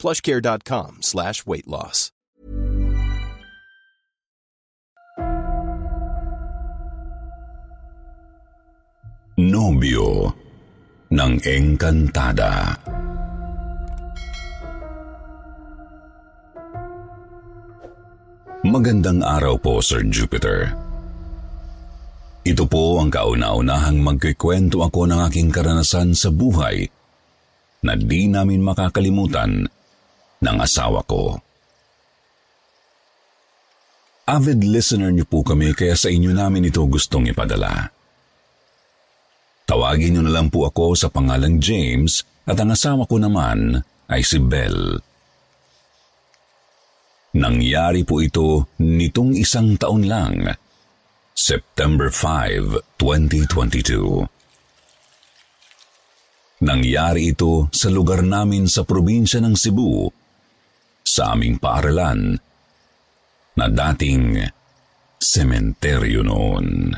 plushcare.com slash weight loss. Nobyo ng Engkantada Magandang araw po, Sir Jupiter. Ito po ang kauna-unahang magkikwento ako ng aking karanasan sa buhay na di namin makakalimutan ng asawa ko. Avid listener niyo po kami kaya sa inyo namin ito gustong ipadala. Tawagin niyo na lang po ako sa pangalang James at ang asawa ko naman ay si Belle. Nangyari po ito nitong isang taon lang, September 5, 2022. Nangyari ito sa lugar namin sa probinsya ng Cebu, sa aming paaralan, na dating sementeryo noon.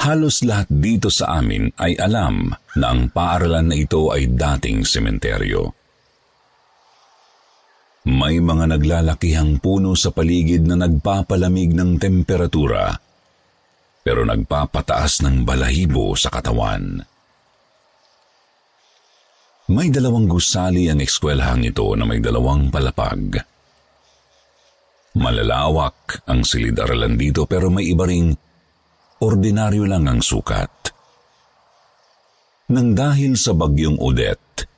Halos lahat dito sa amin ay alam na ang paaralan na ito ay dating sementeryo. May mga naglalakihang puno sa paligid na nagpapalamig ng temperatura, pero nagpapataas ng balahibo sa katawan. May dalawang gusali ang eskwelahang ito na may dalawang palapag. Malalawak ang silid-aralan dito pero may iba ring ordinaryo lang ang sukat. Nang dahil sa bagyong Odette,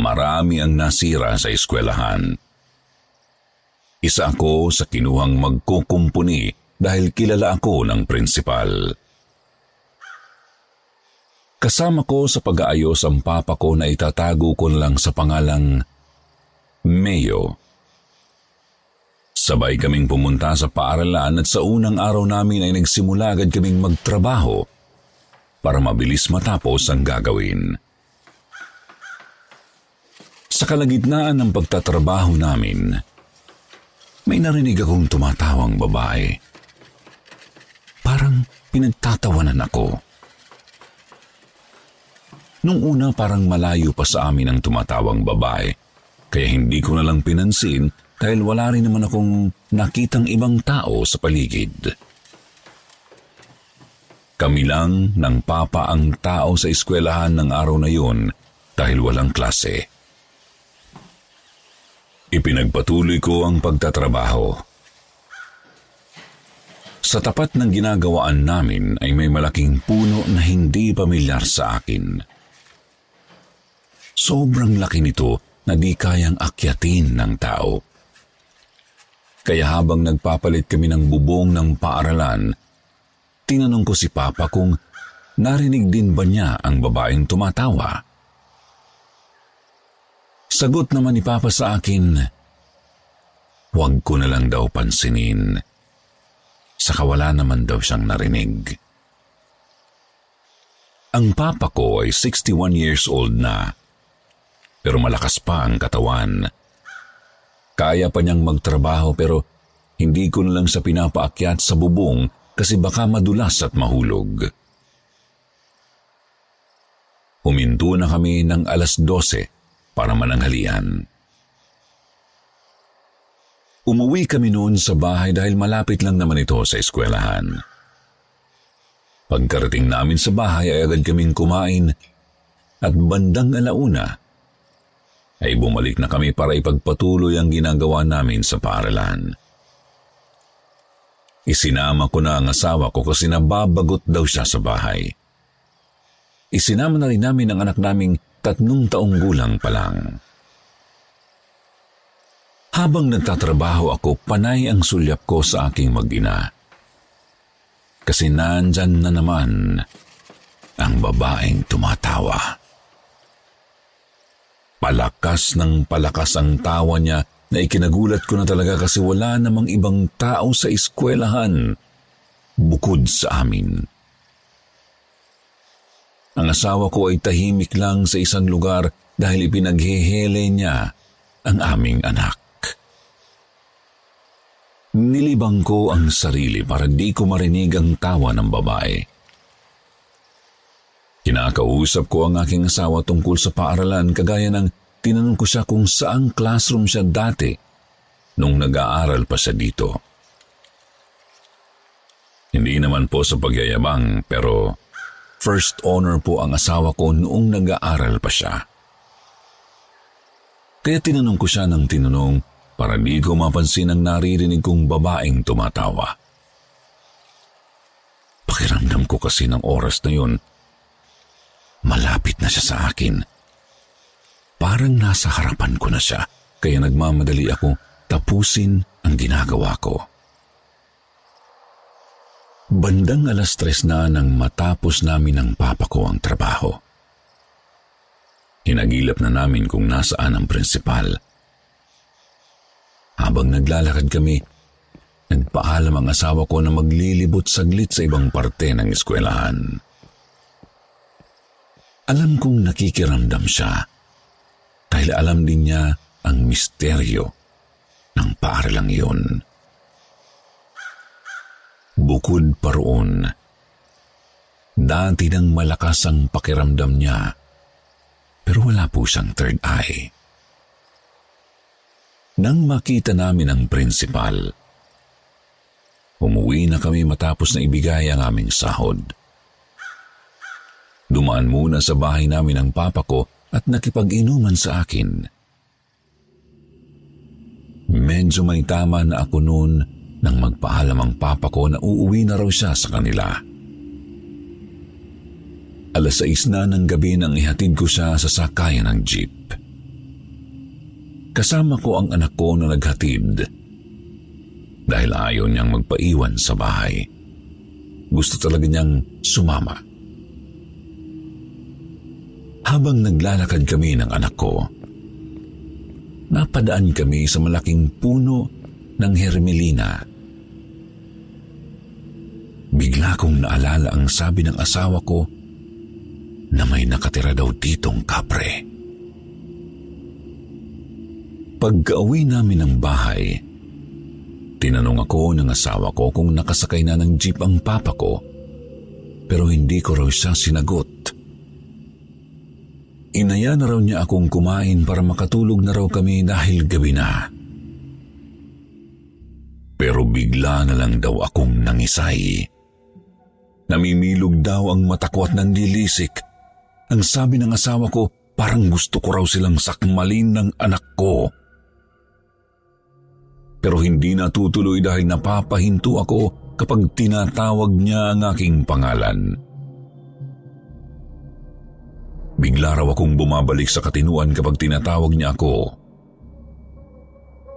marami ang nasira sa eskwelahan. Isa ako sa kinuhang magkukumpuni dahil kilala ako ng prinsipal. Kasama ko sa pag-aayos ang papa ko na itatago ko lang sa pangalang Mayo. Sabay kaming pumunta sa paaralan at sa unang araw namin ay nagsimula agad kaming magtrabaho para mabilis matapos ang gagawin. Sa kalagitnaan ng pagtatrabaho namin, may narinig akong tumatawang babae. Parang pinagtatawanan ako. Nung una parang malayo pa sa amin ang tumatawang babae, kaya hindi ko na lang pinansin dahil wala rin naman akong nakitang ibang tao sa paligid. Kami lang ng papa ang tao sa eskwelahan ng araw na yun dahil walang klase. Ipinagpatuloy ko ang pagtatrabaho. Sa tapat ng ginagawaan namin ay may malaking puno na hindi pamilyar sa akin. Sobrang laki nito na di kayang akyatin ng tao. Kaya habang nagpapalit kami ng bubong ng paaralan, tinanong ko si Papa kung narinig din ba niya ang babaeng tumatawa. Sagot naman ni Papa sa akin, huwag ko na lang daw pansinin. Saka wala naman daw siyang narinig. Ang papa ko ay 61 years old na, pero malakas pa ang katawan. Kaya pa niyang magtrabaho pero hindi ko na lang sa pinapaakyat sa bubong kasi baka madulas at mahulog. Huminto na kami ng alas 12 para mananghalian. Umuwi kami noon sa bahay dahil malapit lang naman ito sa eskwelahan. Pagkarating namin sa bahay ay agad kaming kumain at bandang alauna ay bumalik na kami para ipagpatuloy ang ginagawa namin sa paaralan. Isinama ko na ang asawa ko kasi nababagot daw siya sa bahay. Isinama na rin namin ang anak naming tatlong taong gulang pa lang. Habang nagtatrabaho ako, panay ang sulyap ko sa aking mag-ina. Kasi nandyan na naman ang babaeng tumatawa. Palakas ng palakas ang tawa niya na ikinagulat ko na talaga kasi wala namang ibang tao sa eskwelahan bukod sa amin. Ang asawa ko ay tahimik lang sa isang lugar dahil ipinaghehele niya ang aming anak. Nilibang ko ang sarili para di ko marinig ang tawa ng babae. Kinakausap ko ang aking asawa tungkol sa paaralan kagaya ng tinanong ko siya kung saang classroom siya dati nung nag-aaral pa siya dito. Hindi naman po sa pagyayabang pero first honor po ang asawa ko noong nag-aaral pa siya. Kaya tinanong ko siya ng tinanong para di ko mapansin ang naririnig kong babaeng tumatawa. Pakiramdam ko kasi ng oras na yun Malapit na siya sa akin. Parang nasa harapan ko na siya, kaya nagmamadali ako tapusin ang ginagawa ko. Bandang alas tres na nang matapos namin ng papa ko ang trabaho. Hinagilap na namin kung nasaan ang prinsipal. Habang naglalakad kami, nagpaalam ang asawa ko na maglilibot saglit sa ibang parte ng eskwelahan. Alam kong nakikiramdam siya dahil alam din niya ang misteryo ng paaralang iyon. Bukod pa roon, dati nang malakas ang pakiramdam niya pero wala po siyang third eye. Nang makita namin ang prinsipal, umuwi na kami matapos na ibigay ang aming sahod. Dumaan muna sa bahay namin ang papa ko at nakipag-inuman sa akin. Medyo may tama na ako noon nang magpaalam ang papa ko na uuwi na raw siya sa kanila. Alas 6 na ng gabi nang ihatid ko siya sa sakayan ng jeep. Kasama ko ang anak ko na naghatid dahil ayaw niyang magpaiwan sa bahay. Gusto talaga niyang sumama. Habang naglalakad kami ng anak ko, napadaan kami sa malaking puno ng hermelina. Bigla kong naalala ang sabi ng asawa ko na may nakatira daw ditong kapre. Pagka-uwi namin ng bahay, tinanong ako ng asawa ko kung nakasakay na ng jeep ang papa ko, pero hindi ko raw siya sinagot. Inaya na raw niya akong kumain para makatulog na raw kami dahil gabi na. Pero bigla na lang daw akong nangisay. Namimilog daw ang mata ko at nanlilisik. Ang sabi ng asawa ko, parang gusto ko raw silang sakmalin ng anak ko. Pero hindi natutuloy dahil napapahinto ako kapag tinatawag niya ang aking pangalan. Bigla raw akong bumabalik sa katinuan kapag tinatawag niya ako.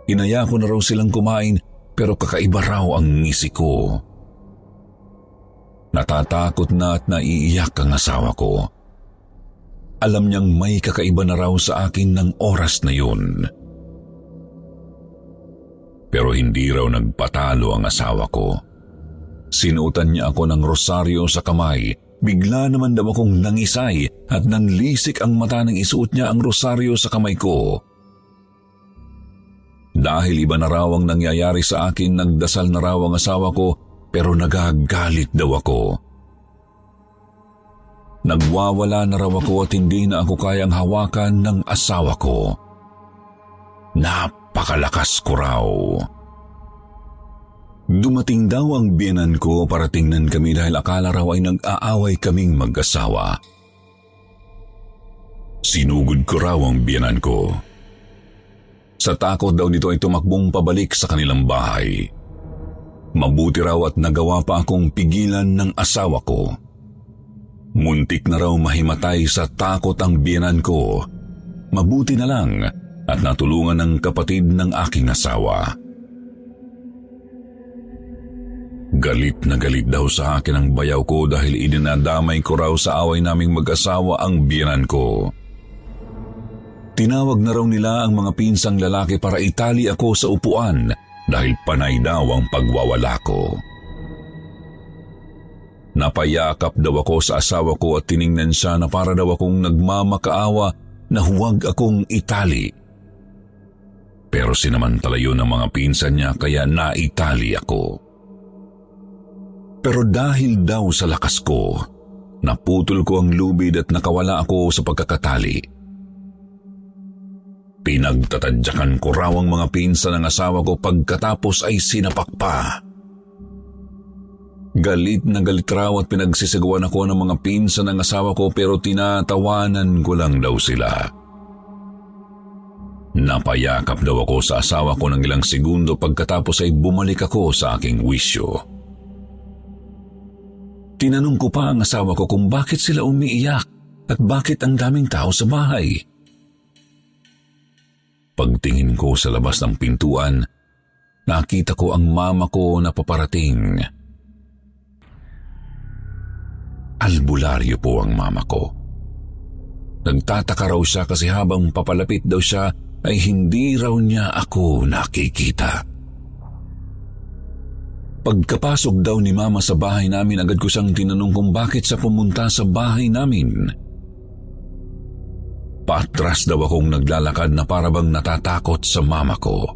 Inaya ko na raw silang kumain pero kakaiba raw ang ngisi ko. Natatakot na at naiiyak ang asawa ko. Alam niyang may kakaiba na raw sa akin ng oras na yun. Pero hindi raw nagpatalo ang asawa ko. Sinuotan niya ako ng rosaryo sa kamay Bigla naman daw akong nangisay at nanlisik ang mata ng isuot niya ang rosaryo sa kamay ko. Dahil iba na raw ang nangyayari sa akin, nagdasal na raw ang asawa ko pero nagagalit daw ako. Nagwawala na raw ako at hindi na ako kayang hawakan ng asawa ko. Napakalakas ko raw. Dumating daw ang biyanan ko para tingnan kami dahil akala raw ay nag-aaway kaming mag-asawa. Sinugod ko raw ang biyanan ko. Sa takot daw nito ay tumakbong pabalik sa kanilang bahay. Mabuti raw at nagawa pa akong pigilan ng asawa ko. Muntik na raw mahimatay sa takot ang biyanan ko. Mabuti na lang at natulungan ng kapatid ng aking asawa. Galit na galit daw sa akin ang bayaw ko dahil idinadamay ko raw sa away naming mag-asawa ang biyanan ko. Tinawag na raw nila ang mga pinsang lalaki para itali ako sa upuan dahil panay daw ang pagwawala ko. Napayakap daw ako sa asawa ko at tiningnan siya na para daw akong nagmamakaawa na huwag akong itali. Pero sinamantala yun ng mga pinsan niya kaya naitali ako. Pero dahil daw sa lakas ko, naputol ko ang lubid at nakawala ako sa pagkakatali. Pinagtatadyakan ko raw ang mga pinsan ng asawa ko pagkatapos ay sinapak pa. Galit na galit raw at pinagsisagawan ako ng mga pinsan ng asawa ko pero tinatawanan ko lang daw sila. Napayakap daw ako sa asawa ko ng ilang segundo pagkatapos ay bumalik ako sa aking wisyo. Tinanong ko pa ang asawa ko kung bakit sila umiiyak at bakit ang daming tao sa bahay. Pagtingin ko sa labas ng pintuan, nakita ko ang mama ko na paparating. Albularyo po ang mama ko. Nagtataka raw siya kasi habang papalapit daw siya ay hindi raw niya ako nakikita. Pagkapasok daw ni mama sa bahay namin, agad ko siyang tinanong kung bakit siya pumunta sa bahay namin. Paatras daw akong naglalakad na parabang natatakot sa mama ko.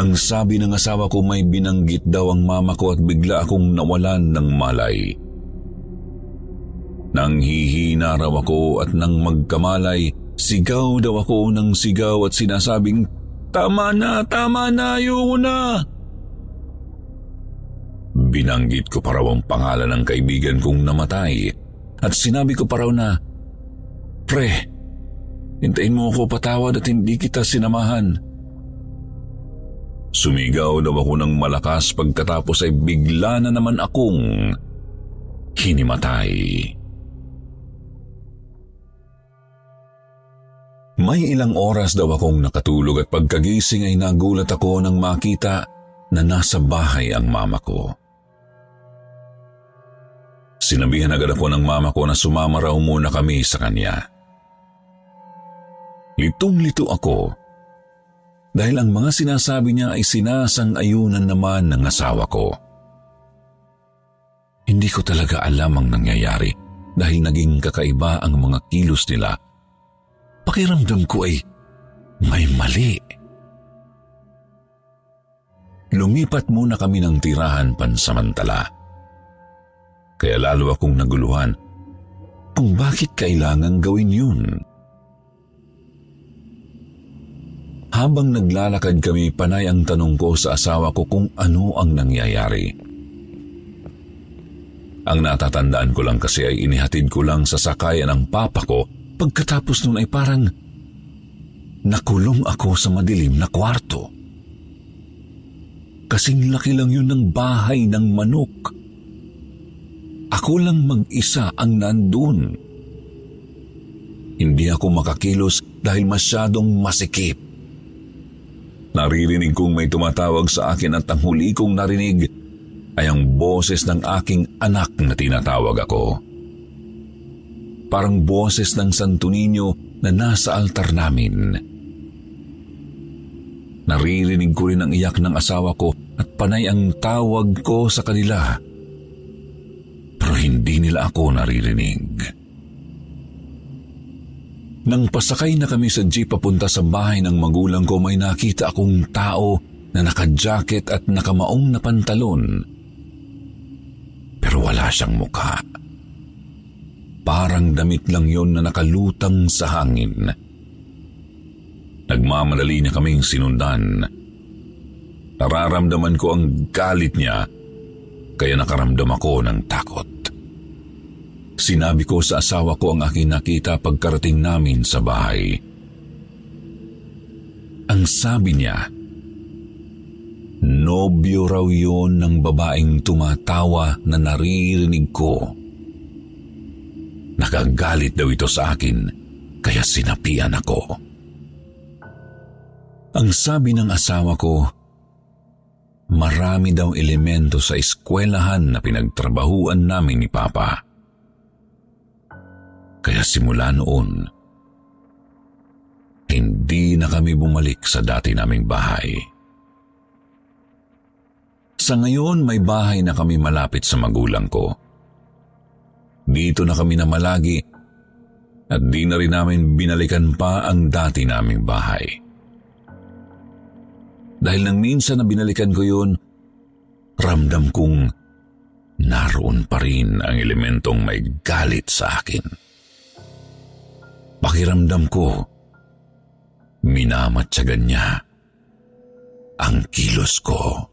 Ang sabi ng asawa ko may binanggit daw ang mama ko at bigla akong nawalan ng malay. Nang hihina raw ako at nang magkamalay, sigaw daw ako ng sigaw at sinasabing, Tama na, tama na, ayoko na. Binanggit ko pa raw ang pangalan ng kaibigan kong namatay at sinabi ko pa raw na, Pre, hintayin mo ako patawad at hindi kita sinamahan. Sumigaw daw ako ng malakas pagkatapos ay bigla na naman akong hinimatay. May ilang oras daw akong nakatulog at pagkagising ay nagulat ako nang makita na nasa bahay ang mama ko. Sinabihan agad ako ng mama ko na sumama raw muna kami sa kanya. Litong-lito ako dahil ang mga sinasabi niya ay sinasang-ayunan naman ng asawa ko. Hindi ko talaga alam ang nangyayari dahil naging kakaiba ang mga kilos nila. Pakiramdam ko ay may mali. Lumipat muna kami ng tirahan pansamantala. Kaya lalo akong naguluhan kung bakit kailangan gawin yun. Habang naglalakad kami, panay ang tanong ko sa asawa ko kung ano ang nangyayari. Ang natatandaan ko lang kasi ay inihatid ko lang sa sakayan ng papa ko pagkatapos nun ay parang nakulong ako sa madilim na kwarto. Kasing laki lang yun ng bahay ng manok. Ako lang mag-isa ang nandun. Hindi ako makakilos dahil masyadong masikip. Naririnig kong may tumatawag sa akin at ang huli kong narinig ay ang boses ng aking anak na tinatawag ako. Parang boses ng Santo Niño na nasa altar namin. Naririnig ko rin ang iyak ng asawa ko at panay ang tawag ko sa kanila. Pero hindi nila ako naririnig. Nang pasakay na kami sa jeep papunta sa bahay ng magulang ko, may nakita akong tao na naka-jacket at nakamaong na pantalon. Pero wala siyang mukha. Parang damit lang yon na nakalutang sa hangin. Nagmamadali na kaming sinundan. Nararamdaman ko ang galit niya, kaya nakaramdam ako ng takot. Sinabi ko sa asawa ko ang aking nakita pagkarating namin sa bahay. Ang sabi niya, nobyo raw yon ng babaeng tumatawa na naririnig ko. Nakagalit daw ito sa akin, kaya sinapian ako. Ang sabi ng asawa ko, marami daw elemento sa eskwelahan na pinagtrabahuan namin ni Papa. Kaya simula noon, hindi na kami bumalik sa dati naming bahay. Sa ngayon, may bahay na kami malapit sa magulang ko. Dito na kami na malagi at di na rin namin binalikan pa ang dati naming bahay. Dahil nang minsan na binalikan ko yun, ramdam kong naroon pa rin ang elementong may galit sa akin. Pakiramdam ko, minamatsagan niya ang kilos ko.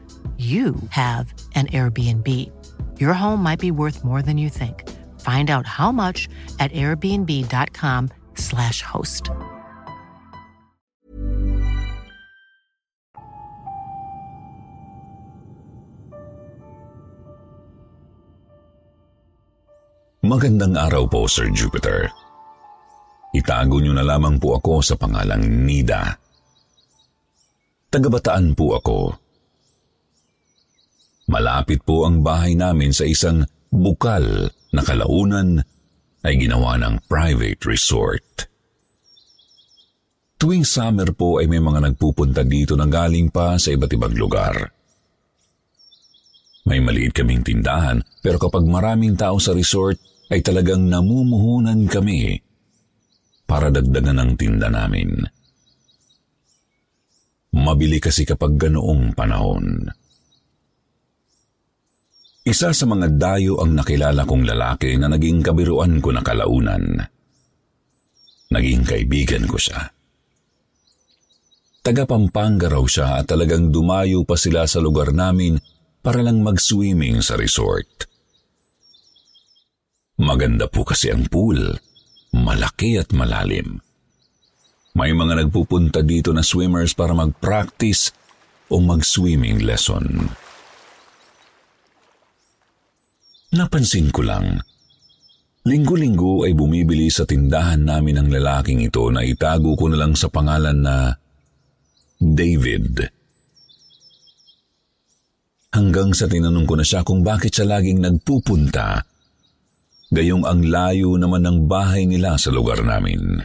you have an Airbnb. Your home might be worth more than you think. Find out how much at airbnb.com/slash host. Magandang araw po, Sir Jupiter. Itago niyo na lamang po ako sa pangalang Nida. Tagabataan po ako. Malapit po ang bahay namin sa isang bukal na kalaunan ay ginawa ng private resort. Tuwing summer po ay may mga nagpupunta dito na galing pa sa iba't ibang lugar. May maliit kaming tindahan pero kapag maraming tao sa resort ay talagang namumuhunan kami para dagdagan ang tinda namin. Mabili kasi kapag ganoong panahon. Isa sa mga dayo ang nakilala kong lalaki na naging kabiruan ko na kalaunan. Naging kaibigan ko siya. Taga raw siya at talagang dumayo pa sila sa lugar namin para lang mag-swimming sa resort. Maganda po kasi ang pool. Malaki at malalim. May mga nagpupunta dito na swimmers para mag-practice o mag-swimming lesson. Napansin ko lang, linggo-linggo ay bumibili sa tindahan namin ang lalaking ito na itago ko na lang sa pangalan na David. Hanggang sa tinanong ko na siya kung bakit siya laging nagpupunta, gayong ang layo naman ng bahay nila sa lugar namin.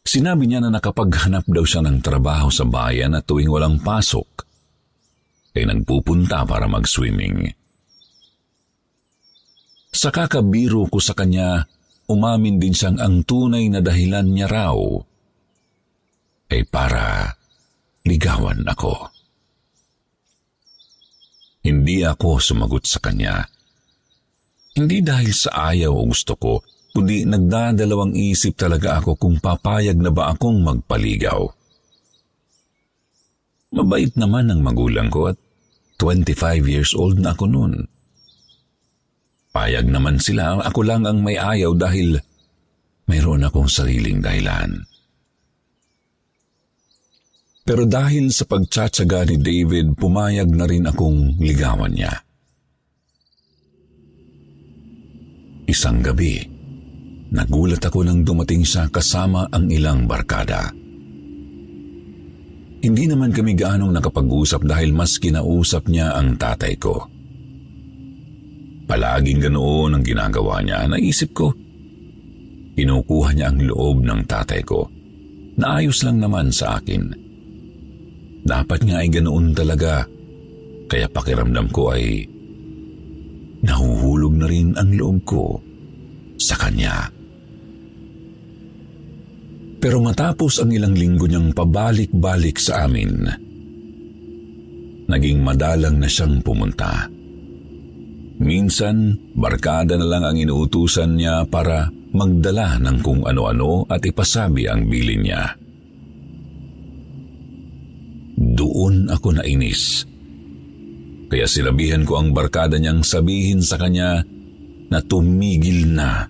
Sinabi niya na nakapaghanap daw siya ng trabaho sa bayan at tuwing walang pasok, ay nagpupunta para mag-swimming. Sa kakabiro ko sa kanya, umamin din siyang ang tunay na dahilan niya raw ay para ligawan ako. Hindi ako sumagot sa kanya. Hindi dahil sa ayaw o gusto ko, kundi nagdadalawang isip talaga ako kung papayag na ba akong magpaligaw. Mabait naman ang magulang ko at 25 years old na ako noon. Payag naman sila, ako lang ang may ayaw dahil mayroon akong sariling dahilan. Pero dahil sa pagtsatsaga ni David, pumayag na rin akong ligawan niya. Isang gabi, nagulat ako nang dumating siya kasama ang ilang barkada. Hindi naman kami gaanong nakapag-usap dahil mas kinausap niya ang tatay ko. Palaging ganoon ang ginagawa niya. Naisip ko, kinukuha niya ang loob ng tatay ko. Naayos lang naman sa akin. Dapat nga ay ganoon talaga. Kaya pakiramdam ko ay nahuhulog na rin ang loob ko sa kanya. Pero matapos ang ilang linggo niyang pabalik-balik sa amin, naging madalang na siyang pumunta. Minsan, barkada na lang ang inuutusan niya para magdala ng kung ano-ano at ipasabi ang bilin niya. Doon ako nainis. Kaya silabihan ko ang barkada niyang sabihin sa kanya na tumigil na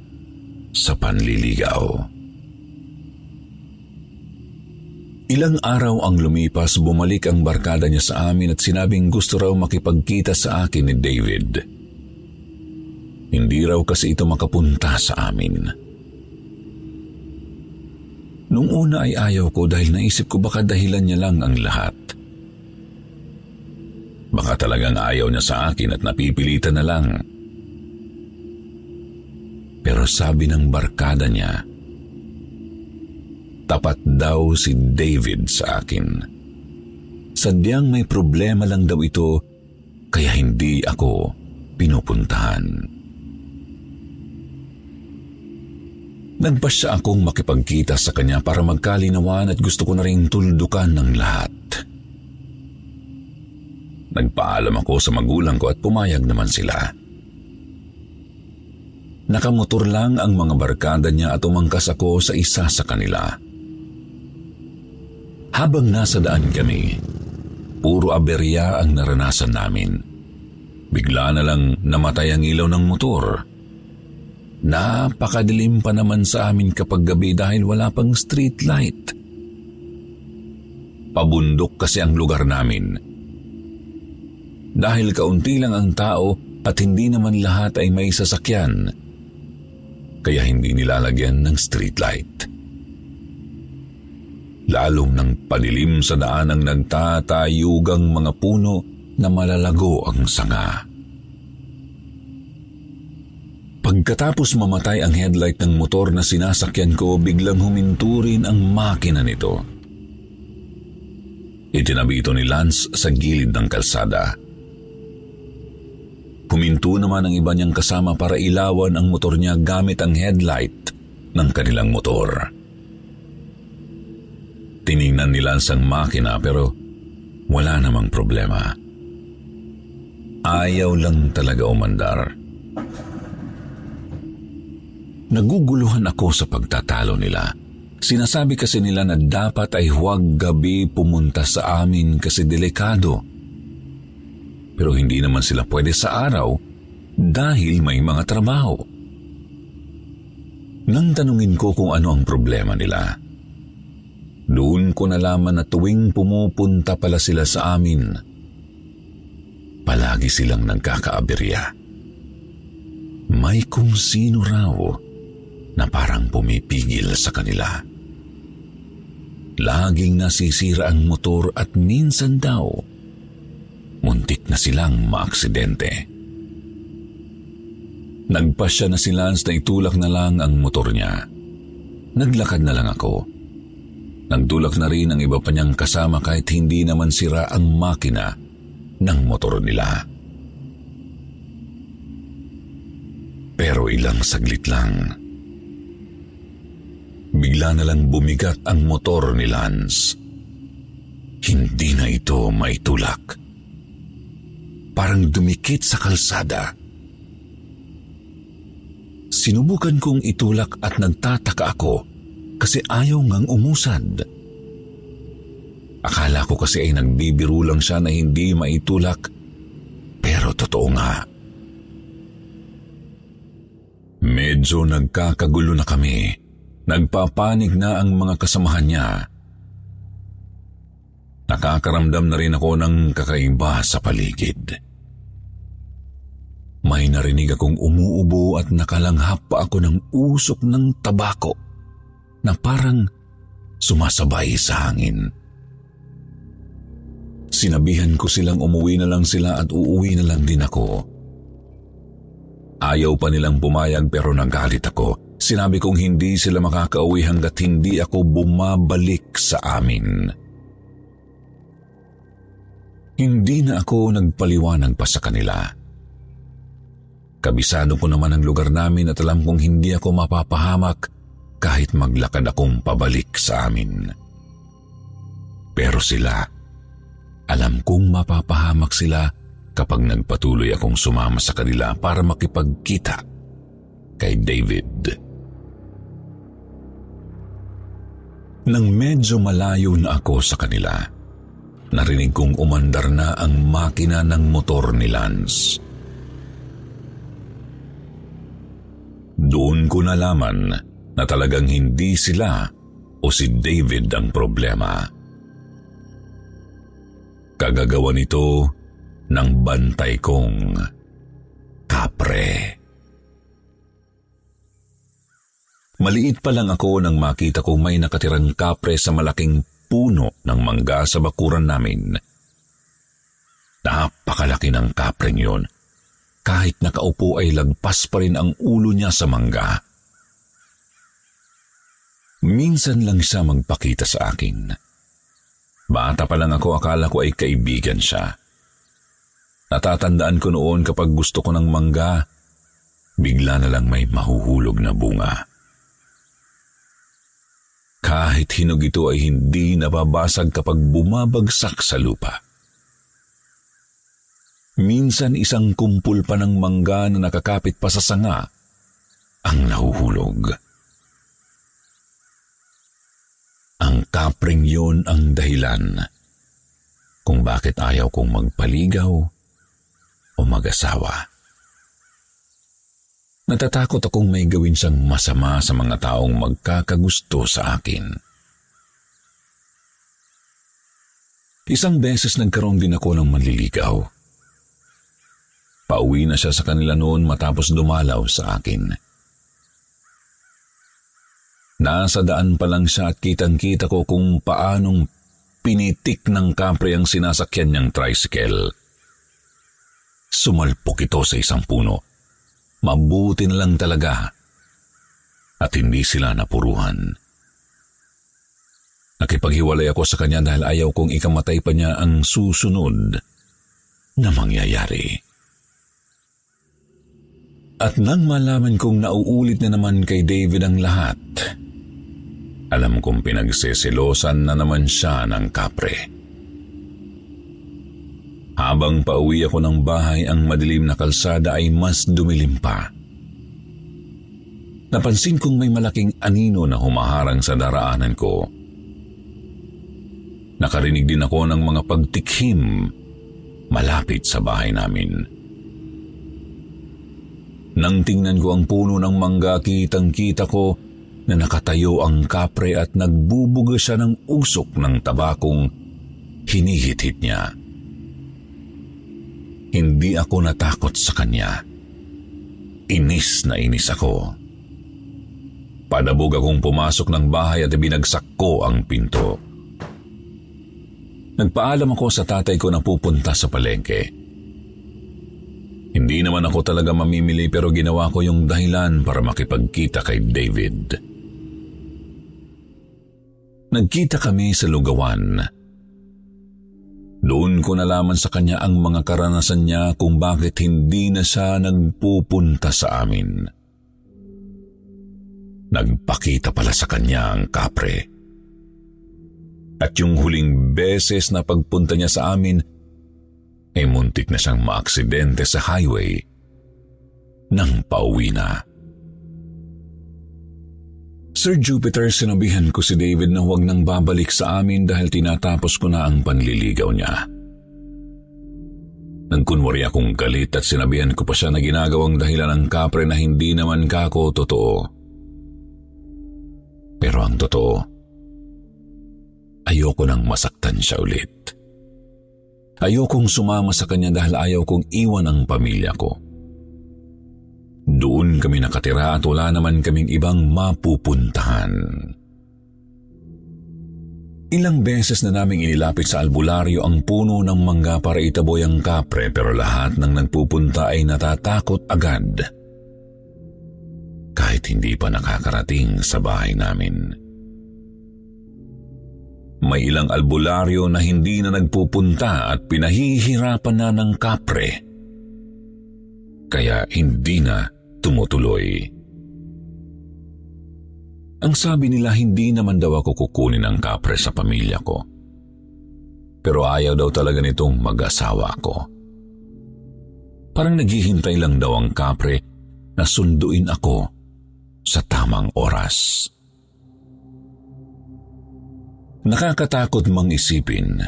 sa panliligaw. Ilang araw ang lumipas, bumalik ang barkada niya sa amin at sinabing gusto raw makipagkita sa akin ni David. Hindi raw kasi ito makapunta sa amin. Nung una ay ayaw ko dahil naisip ko baka dahilan niya lang ang lahat. Baka talagang ayaw niya sa akin at napipilitan na lang. Pero sabi ng barkada niya, tapat daw si David sa akin. Sadyang may problema lang daw ito kaya hindi ako pinupuntahan. Nagpasya akong makipagkita sa kanya para magkalinawan at gusto ko na rin tuldukan ng lahat. Nagpaalam ako sa magulang ko at pumayag naman sila. Nakamotor lang ang mga barkada niya at umangkas ako sa isa sa kanila. Habang nasa daan kami, puro aberya ang naranasan namin. Bigla na lang namatay ang ilaw ng motor. Napakadilim pa naman sa amin kapag gabi dahil wala pang street light. Pabundok kasi ang lugar namin. Dahil kaunti lang ang tao at hindi naman lahat ay may sasakyan, kaya hindi nilalagyan ng street light lalong nang panilim sa daan ang nagtatayugang mga puno na malalago ang sanga. Pagkatapos mamatay ang headlight ng motor na sinasakyan ko, biglang huminto rin ang makina nito. Itinabi ito ni Lance sa gilid ng kalsada. Huminto naman ang iba niyang kasama para ilawan ang motor niya gamit ang headlight ng kanilang motor. Tiningnan ni Lance ang makina pero wala namang problema. Ayaw lang talaga umandar. Naguguluhan ako sa pagtatalo nila. Sinasabi kasi nila na dapat ay huwag gabi pumunta sa amin kasi delikado. Pero hindi naman sila pwede sa araw dahil may mga trabaho. Nang tanungin ko kung ano ang problema nila, doon ko nalaman na tuwing pumupunta pala sila sa amin, palagi silang nagkakaaberya. May kung sino raw na parang pumipigil sa kanila. Laging nasisira ang motor at minsan daw, muntik na silang maaksidente. Nagpasya na si Lance na itulak na lang ang motor niya. Naglakad na lang ako. Nagdulak na rin ang iba pa niyang kasama kahit hindi naman sira ang makina ng motor nila. Pero ilang saglit lang. Bigla na lang bumigat ang motor ni Lance. Hindi na ito maitulak. Parang dumikit sa kalsada. Sinubukan kong itulak at nagtataka ako kasi ayaw ngang umusad. Akala ko kasi ay nagbibiro lang siya na hindi maitulak, pero totoo nga. Medyo nagkakagulo na kami. Nagpapanig na ang mga kasamahan niya. Nakakaramdam na rin ako ng kakaiba sa paligid. May narinig akong umuubo at nakalanghap pa ako ng usok ng tabako na parang sumasabay sa hangin. Sinabihan ko silang umuwi na lang sila at uuwi na lang din ako. Ayaw pa nilang pumayag pero nagalit ako. Sinabi kong hindi sila makakauwi hanggat hindi ako bumabalik sa amin. Hindi na ako nagpaliwanag pa sa kanila. Kabisado ko naman ang lugar namin at alam kong hindi ako mapapahamak kahit maglakad akong pabalik sa amin. Pero sila, alam kong mapapahamak sila kapag nagpatuloy akong sumama sa kanila para makipagkita kay David. Nang medyo malayo na ako sa kanila, narinig kong umandar na ang makina ng motor ni Lance. Doon ko nalaman na talagang hindi sila o si David ang problema. Kagagawa nito ng bantay kong kapre. Maliit pa lang ako nang makita kong may nakatirang kapre sa malaking puno ng mangga sa bakuran namin. Napakalaki ng kapreng yun kahit nakaupo ay lagpas pa rin ang ulo niya sa mangga. Minsan lang siya magpakita sa akin. Bata pa lang ako, akala ko ay kaibigan siya. Natatandaan ko noon kapag gusto ko ng mangga, bigla na lang may mahuhulog na bunga. Kahit hinog ito ay hindi nababasag kapag bumabagsak sa lupa. Minsan isang kumpul pa ng mangga na nakakapit pa sa sanga ang nahuhulog. Ang kapring yon ang dahilan kung bakit ayaw kong magpaligaw o mag-asawa. Natatakot akong may gawin siyang masama sa mga taong magkakagusto sa akin. Isang beses nagkaroon din ako ng manliligaw. Pauwi na siya sa kanila noon matapos dumalaw sa akin. Nasa daan pa lang siya at kitang-kita ko kung paanong pinitik ng kapre ang sinasakyan niyang tricycle. Sumalpok ito sa isang puno. Mabuti na lang talaga at hindi sila napuruhan. Nakipaghiwalay ako sa kanya dahil ayaw kong ikamatay pa niya ang susunod na mangyayari. At nang malaman kong nauulit na naman kay David ang lahat, alam kong pinagseselosan na naman siya ng kapre. Habang pauwi ako ng bahay, ang madilim na kalsada ay mas dumilim pa. Napansin kong may malaking anino na humaharang sa daraanan ko. Nakarinig din ako ng mga pagtikhim malapit sa bahay namin. Nang tingnan ko ang puno ng mangga, kitang-kita ko na nakatayo ang kapre at nagbubuga siya ng usok ng tabakong hinihit-hit niya. Hindi ako natakot sa kanya. Inis na inis ako. Padabog akong pumasok ng bahay at ibinagsak ko ang pinto. Nagpaalam ako sa tatay ko na pupunta sa palengke. Hindi naman ako talaga mamimili pero ginawa ko yung dahilan para makipagkita kay David. Nagkita kami sa lugawan. Doon ko nalaman sa kanya ang mga karanasan niya kung bakit hindi na siya nagpupunta sa amin. Nagpakita pala sa kanya ang kapre. At yung huling beses na pagpunta niya sa amin, ay muntik na siyang maaksidente sa highway nang pauwi na. Sir Jupiter, sinabihan ko si David na huwag nang babalik sa amin dahil tinatapos ko na ang panliligaw niya. Nagkunwari akong galit at sinabihan ko pa siya na ginagawang dahilan ng kapre na hindi naman kako totoo. Pero ang totoo, ayoko nang masaktan siya ulit. Ayokong sumama sa kanya dahil ayaw kong iwan ang pamilya ko. Doon kami nakatira at wala naman kaming ibang mapupuntahan. Ilang beses na naming inilapit sa albularyo ang puno ng mangga para itaboy ang kapre pero lahat ng nagpupunta ay natatakot agad. kahit hindi pa nakakarating sa bahay namin. May ilang albularyo na hindi na nagpupunta at pinahihirapan na ng kapre. Kaya hindi na tumutuloy. Ang sabi nila hindi naman daw ako kukunin ang kapre sa pamilya ko. Pero ayaw daw talaga nitong mag-asawa ko. Parang naghihintay lang daw ang kapre na sunduin ako sa tamang oras. Nakakatakot mang isipin,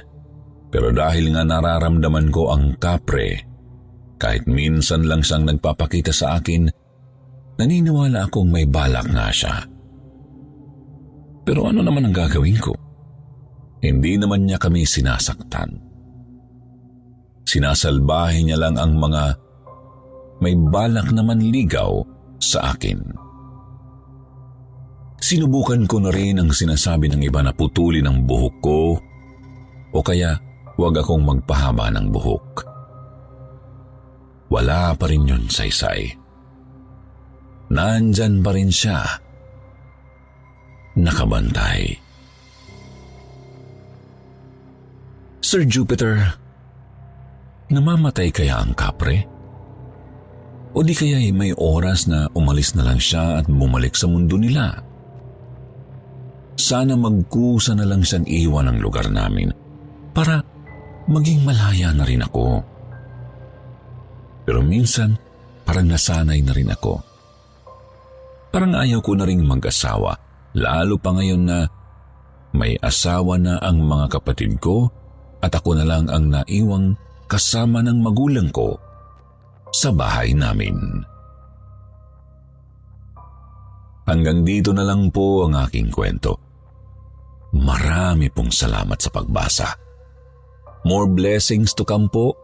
pero dahil nga nararamdaman ko ang kapre, kahit minsan lang siyang nagpapakita sa akin, naniniwala akong may balak nga siya. Pero ano naman ang gagawin ko? Hindi naman niya kami sinasaktan. Sinasalbahe niya lang ang mga may balak naman ligaw sa akin. Sinubukan ko na rin ang sinasabi ng iba na putulin ang buhok ko o kaya huwag akong magpahaba ng buhok. Wala pa rin yun, saysay. Nandyan pa rin siya. Nakabantay. Sir Jupiter, namamatay kaya ang kapre? O di kaya may oras na umalis na lang siya at bumalik sa mundo nila? Sana magkusa na lang siyang iwan ang lugar namin para maging malaya na rin ako. Pero minsan, parang nasanay na rin ako. Parang ayaw ko na rin mag-asawa, lalo pa ngayon na may asawa na ang mga kapatid ko at ako na lang ang naiwang kasama ng magulang ko sa bahay namin. Hanggang dito na lang po ang aking kwento. Marami pong salamat sa pagbasa. More blessings to come po